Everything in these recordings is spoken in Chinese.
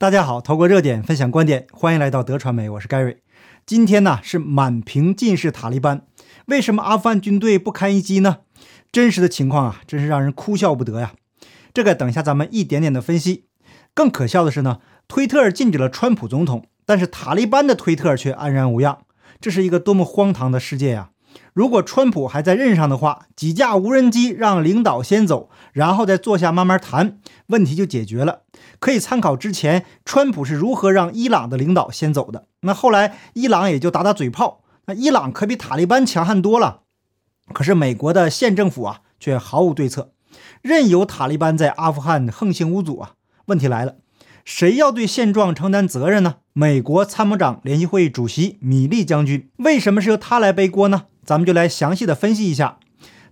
大家好，透过热点分享观点，欢迎来到德传媒，我是 Gary。今天呢是满屏尽是塔利班，为什么阿富汗军队不堪一击呢？真实的情况啊，真是让人哭笑不得呀。这个等一下咱们一点点的分析。更可笑的是呢，推特禁止了川普总统，但是塔利班的推特却安然无恙，这是一个多么荒唐的世界呀！如果川普还在任上的话，几架无人机让领导先走，然后再坐下慢慢谈，问题就解决了。可以参考之前川普是如何让伊朗的领导先走的。那后来伊朗也就打打嘴炮，那伊朗可比塔利班强悍多了。可是美国的县政府啊，却毫无对策，任由塔利班在阿富汗横行无阻啊。问题来了，谁要对现状承担责任呢？美国参谋长联席会议主席米利将军，为什么是由他来背锅呢？咱们就来详细的分析一下，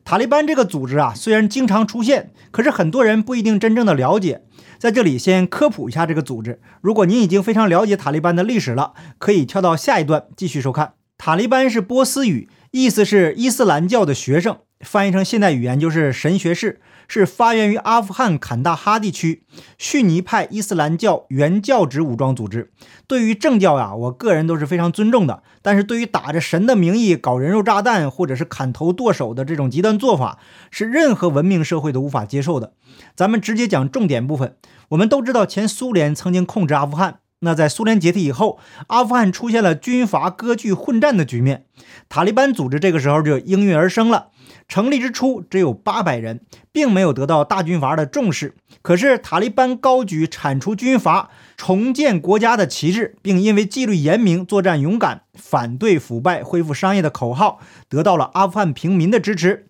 塔利班这个组织啊，虽然经常出现，可是很多人不一定真正的了解。在这里先科普一下这个组织。如果您已经非常了解塔利班的历史了，可以跳到下一段继续收看。塔利班是波斯语，意思是伊斯兰教的学生，翻译成现代语言就是神学士。是发源于阿富汗坎大哈地区逊尼派伊斯兰教原教旨武装组织。对于政教呀，我个人都是非常尊重的。但是对于打着神的名义搞人肉炸弹或者是砍头剁手的这种极端做法，是任何文明社会都无法接受的。咱们直接讲重点部分。我们都知道，前苏联曾经控制阿富汗。那在苏联解体以后，阿富汗出现了军阀割据混战的局面，塔利班组织这个时候就应运而生了。成立之初只有八百人，并没有得到大军阀的重视。可是塔利班高举铲除军阀、重建国家的旗帜，并因为纪律严明、作战勇敢、反对腐败、恢复商业的口号，得到了阿富汗平民的支持。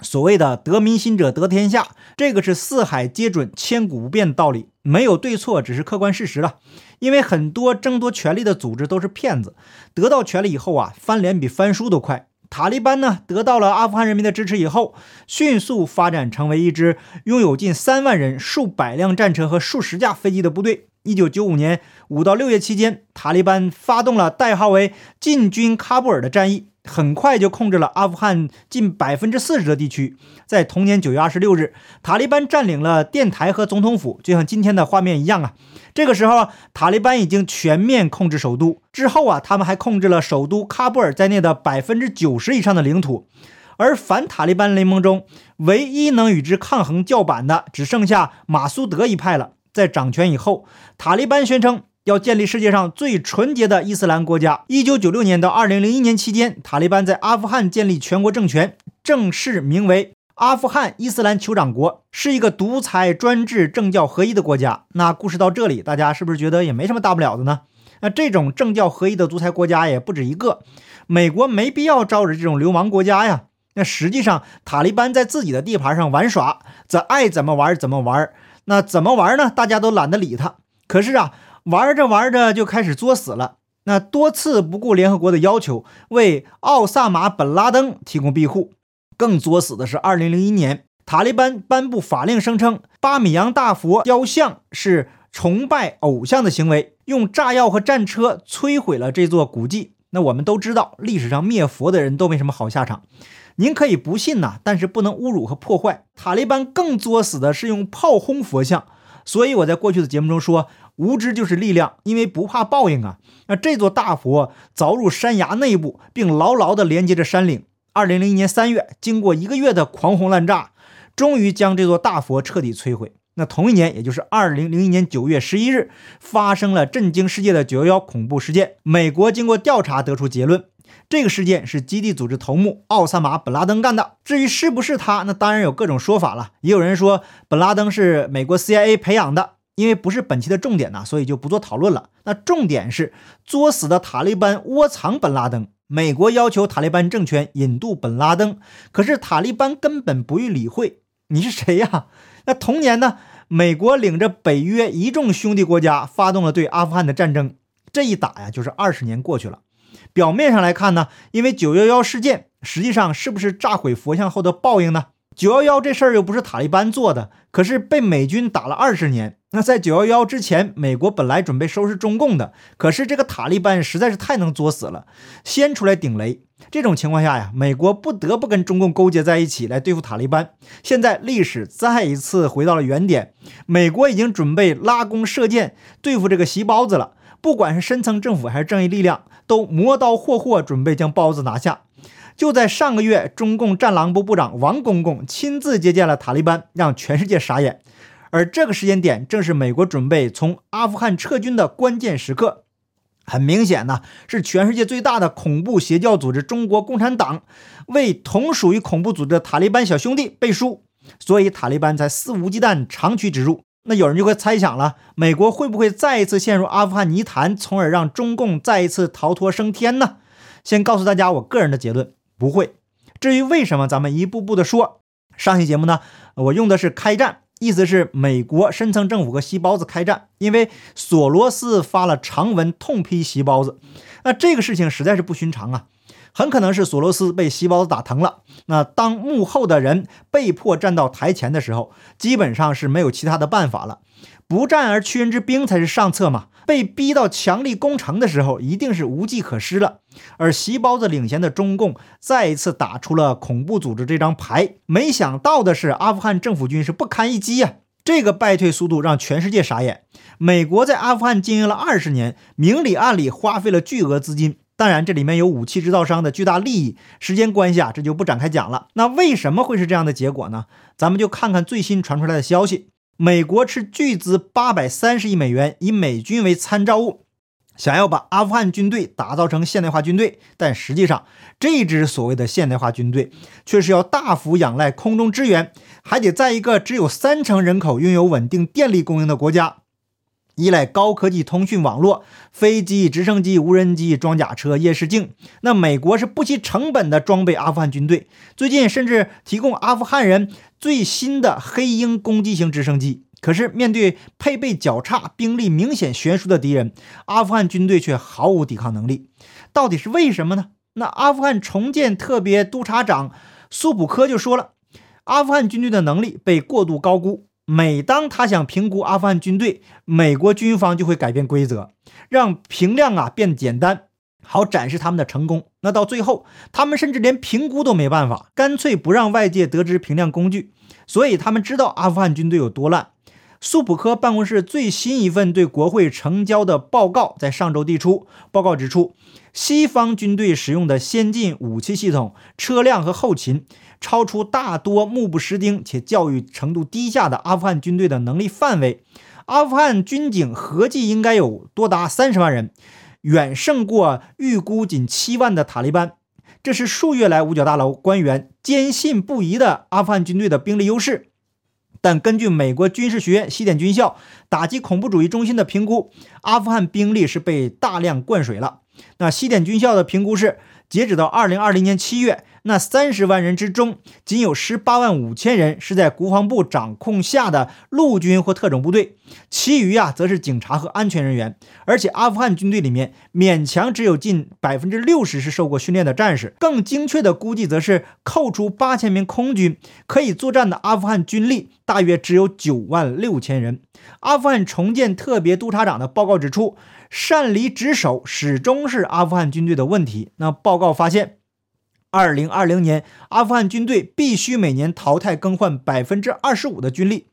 所谓的得民心者得天下，这个是四海皆准、千古不变的道理，没有对错，只是客观事实了。因为很多争夺权力的组织都是骗子，得到权力以后啊，翻脸比翻书都快。塔利班呢，得到了阿富汗人民的支持以后，迅速发展成为一支拥有近三万人、数百辆战车和数十架飞机的部队。一九九五年五到六月期间，塔利班发动了代号为“进军喀布尔”的战役。很快就控制了阿富汗近百分之四十的地区。在同年九月二十六日，塔利班占领了电台和总统府，就像今天的画面一样啊。这个时候，塔利班已经全面控制首都。之后啊，他们还控制了首都喀布尔在内的百分之九十以上的领土。而反塔利班联盟中，唯一能与之抗衡叫板的，只剩下马苏德一派了。在掌权以后，塔利班宣称。要建立世界上最纯洁的伊斯兰国家。一九九六年到二零零一年期间，塔利班在阿富汗建立全国政权，正式名为阿富汗伊斯兰酋长国，是一个独裁专制、政教合一的国家。那故事到这里，大家是不是觉得也没什么大不了的呢？那这种政教合一的独裁国家也不止一个，美国没必要招惹这种流氓国家呀。那实际上，塔利班在自己的地盘上玩耍，则爱怎么玩怎么玩。那怎么玩呢？大家都懒得理他。可是啊。玩着玩着就开始作死了，那多次不顾联合国的要求，为奥萨马·本·拉登提供庇护。更作死的是，二零零一年，塔利班颁布法令，声称巴米扬大佛雕像是崇拜偶像的行为，用炸药和战车摧毁了这座古迹。那我们都知道，历史上灭佛的人都没什么好下场。您可以不信呐，但是不能侮辱和破坏。塔利班更作死的是用炮轰佛像。所以我在过去的节目中说。无知就是力量，因为不怕报应啊！那这座大佛凿入山崖内部，并牢牢地连接着山岭。二零零一年三月，经过一个月的狂轰滥炸，终于将这座大佛彻底摧毁。那同一年，也就是二零零一年九月十一日，发生了震惊世界的九幺幺恐怖事件。美国经过调查得出结论，这个事件是基地组织头目奥萨马·本·拉登干的。至于是不是他，那当然有各种说法了。也有人说，本·拉登是美国 CIA 培养的。因为不是本期的重点呢，所以就不做讨论了。那重点是作死的塔利班窝藏本拉登，美国要求塔利班政权引渡本拉登，可是塔利班根本不予理会。你是谁呀？那同年呢，美国领着北约一众兄弟国家发动了对阿富汗的战争。这一打呀，就是二十年过去了。表面上来看呢，因为九幺幺事件，实际上是不是炸毁佛像后的报应呢？九幺幺这事儿又不是塔利班做的，可是被美军打了二十年。那在九幺幺之前，美国本来准备收拾中共的，可是这个塔利班实在是太能作死了，先出来顶雷。这种情况下呀，美国不得不跟中共勾结在一起来对付塔利班。现在历史再一次回到了原点，美国已经准备拉弓射箭对付这个习包子了。不管是深层政府还是正义力量，都磨刀霍霍，准备将包子拿下。就在上个月，中共战狼部部长王公公亲自接见了塔利班，让全世界傻眼。而这个时间点，正是美国准备从阿富汗撤军的关键时刻。很明显呢，是全世界最大的恐怖邪教组织中国共产党为同属于恐怖组织的塔利班小兄弟背书，所以塔利班才肆无忌惮长驱直入。那有人就会猜想了，美国会不会再一次陷入阿富汗泥潭，从而让中共再一次逃脱升天呢？先告诉大家我个人的结论，不会。至于为什么，咱们一步步的说。上期节目呢，我用的是开战。意思是美国深层政府和西包子开战，因为索罗斯发了长文痛批西包子。那这个事情实在是不寻常啊，很可能是索罗斯被西包子打疼了。那当幕后的人被迫站到台前的时候，基本上是没有其他的办法了。不战而屈人之兵才是上策嘛。被逼到强力攻城的时候，一定是无计可施了。而席包子领衔的中共再一次打出了恐怖组织这张牌。没想到的是，阿富汗政府军是不堪一击呀！这个败退速度让全世界傻眼。美国在阿富汗经营了二十年，明里暗里花费了巨额资金，当然这里面有武器制造商的巨大利益。时间关系啊，这就不展开讲了。那为什么会是这样的结果呢？咱们就看看最新传出来的消息。美国斥巨资八百三十亿美元，以美军为参照物，想要把阿富汗军队打造成现代化军队。但实际上，这支所谓的现代化军队，却是要大幅仰赖空中支援，还得在一个只有三成人口拥有稳定电力供应的国家。依赖高科技通讯网络、飞机、直升机、无人机、装甲车、夜视镜，那美国是不惜成本的装备阿富汗军队。最近甚至提供阿富汗人最新的黑鹰攻击型直升机。可是面对配备较差、兵力明显悬殊的敌人，阿富汗军队却毫无抵抗能力。到底是为什么呢？那阿富汗重建特别督察长苏普科就说了，阿富汗军队的能力被过度高估。每当他想评估阿富汗军队，美国军方就会改变规则，让评量啊变简单，好展示他们的成功。那到最后，他们甚至连评估都没办法，干脆不让外界得知评量工具。所以他们知道阿富汗军队有多烂。苏普科办公室最新一份对国会呈交的报告在上周递出，报告指出，西方军队使用的先进武器系统、车辆和后勤。超出大多目不识丁且教育程度低下的阿富汗军队的能力范围，阿富汗军警合计应该有多达三十万人，远胜过预估仅七万的塔利班。这是数月来五角大楼官员坚信不疑的阿富汗军队的兵力优势。但根据美国军事学院西点军校打击恐怖主义中心的评估，阿富汗兵力是被大量灌水了。那西点军校的评估是，截止到二零二零年七月。那三十万人之中，仅有十八万五千人是在国防部掌控下的陆军或特种部队，其余啊则是警察和安全人员。而且阿富汗军队里面勉强只有近百分之六十是受过训练的战士。更精确的估计则是扣除八千名空军，可以作战的阿富汗军力大约只有九万六千人。阿富汗重建特别督察长的报告指出，擅离职守始终是阿富汗军队的问题。那报告发现。二零二零年，阿富汗军队必须每年淘汰更换百分之二十五的军力，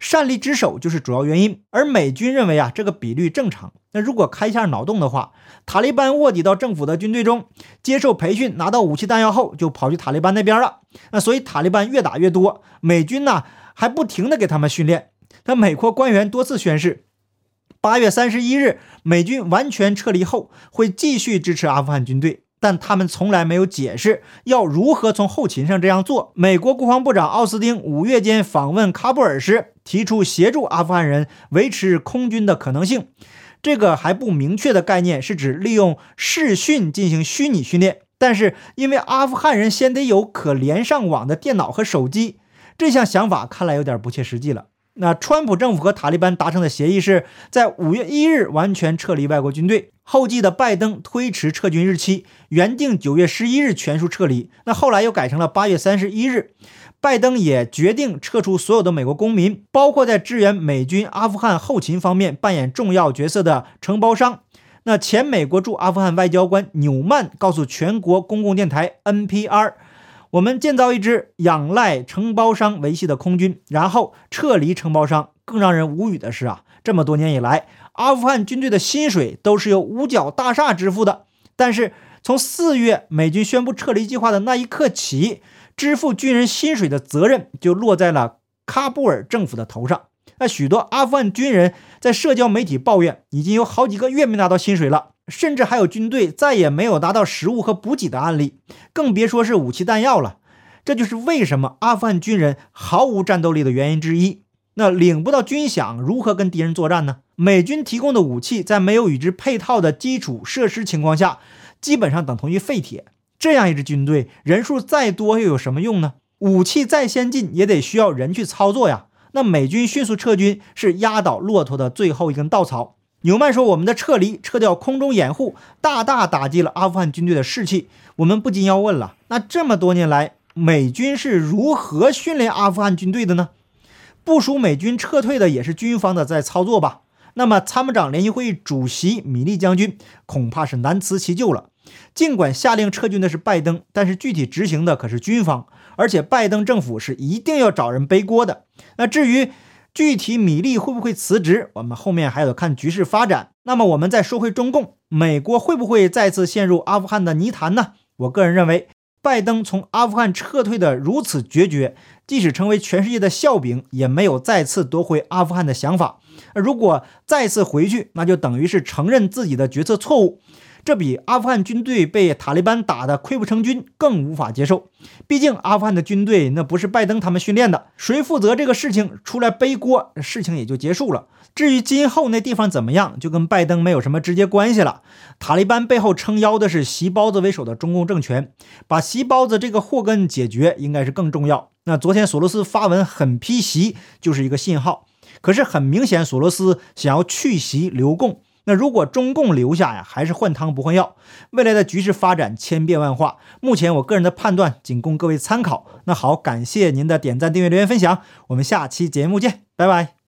擅离职守就是主要原因。而美军认为啊，这个比率正常。那如果开一下脑洞的话，塔利班卧底到政府的军队中，接受培训，拿到武器弹药后，就跑去塔利班那边了。那所以塔利班越打越多，美军呢还不停的给他们训练。那美国官员多次宣誓，八月三十一日美军完全撤离后，会继续支持阿富汗军队。但他们从来没有解释要如何从后勤上这样做。美国国防部长奥斯汀五月间访问喀布尔时，提出协助阿富汗人维持空军的可能性。这个还不明确的概念是指利用视讯进行虚拟训练。但是因为阿富汗人先得有可连上网的电脑和手机，这项想法看来有点不切实际了。那川普政府和塔利班达成的协议是在五月一日完全撤离外国军队。后继的拜登推迟撤军日期，原定九月十一日全数撤离，那后来又改成了八月三十一日。拜登也决定撤出所有的美国公民，包括在支援美军阿富汗后勤方面扮演重要角色的承包商。那前美国驻阿富汗外交官纽曼告诉全国公共电台 NPR：“ 我们建造一支仰赖承包商维系的空军，然后撤离承包商。更让人无语的是啊，这么多年以来，阿富汗军队的薪水都是由五角大厦支付的。但是从四月美军宣布撤离计划的那一刻起，支付军人薪水的责任就落在了喀布尔政府的头上。”那许多阿富汗军人在社交媒体抱怨，已经有好几个月没拿到薪水了，甚至还有军队再也没有拿到食物和补给的案例，更别说是武器弹药了。这就是为什么阿富汗军人毫无战斗力的原因之一。那领不到军饷，如何跟敌人作战呢？美军提供的武器，在没有与之配套的基础设施情况下，基本上等同于废铁。这样一支军队，人数再多又有什么用呢？武器再先进，也得需要人去操作呀。那美军迅速撤军是压倒骆驼的最后一根稻草。纽曼说：“我们的撤离，撤掉空中掩护，大大打击了阿富汗军队的士气。我们不禁要问了：那这么多年来，美军是如何训练阿富汗军队的呢？部署美军撤退的也是军方的在操作吧？那么参谋长联席会议主席米利将军恐怕是难辞其咎了。尽管下令撤军的是拜登，但是具体执行的可是军方。”而且拜登政府是一定要找人背锅的。那至于具体米利会不会辞职，我们后面还要看局势发展。那么我们再说回中共，美国会不会再次陷入阿富汗的泥潭呢？我个人认为，拜登从阿富汗撤退的如此决绝，即使成为全世界的笑柄，也没有再次夺回阿富汗的想法。如果再次回去，那就等于是承认自己的决策错误。这比阿富汗军队被塔利班打得溃不成军更无法接受。毕竟阿富汗的军队那不是拜登他们训练的，谁负责这个事情出来背锅，事情也就结束了。至于今后那地方怎么样，就跟拜登没有什么直接关系了。塔利班背后撑腰的是习包子为首的中共政权，把习包子这个祸根解决应该是更重要。那昨天索罗斯发文狠批席就是一个信号，可是很明显索罗斯想要去席留共。那如果中共留下呀，还是换汤不换药，未来的局势发展千变万化。目前我个人的判断仅供各位参考。那好，感谢您的点赞、订阅、留言、分享，我们下期节目见，拜拜。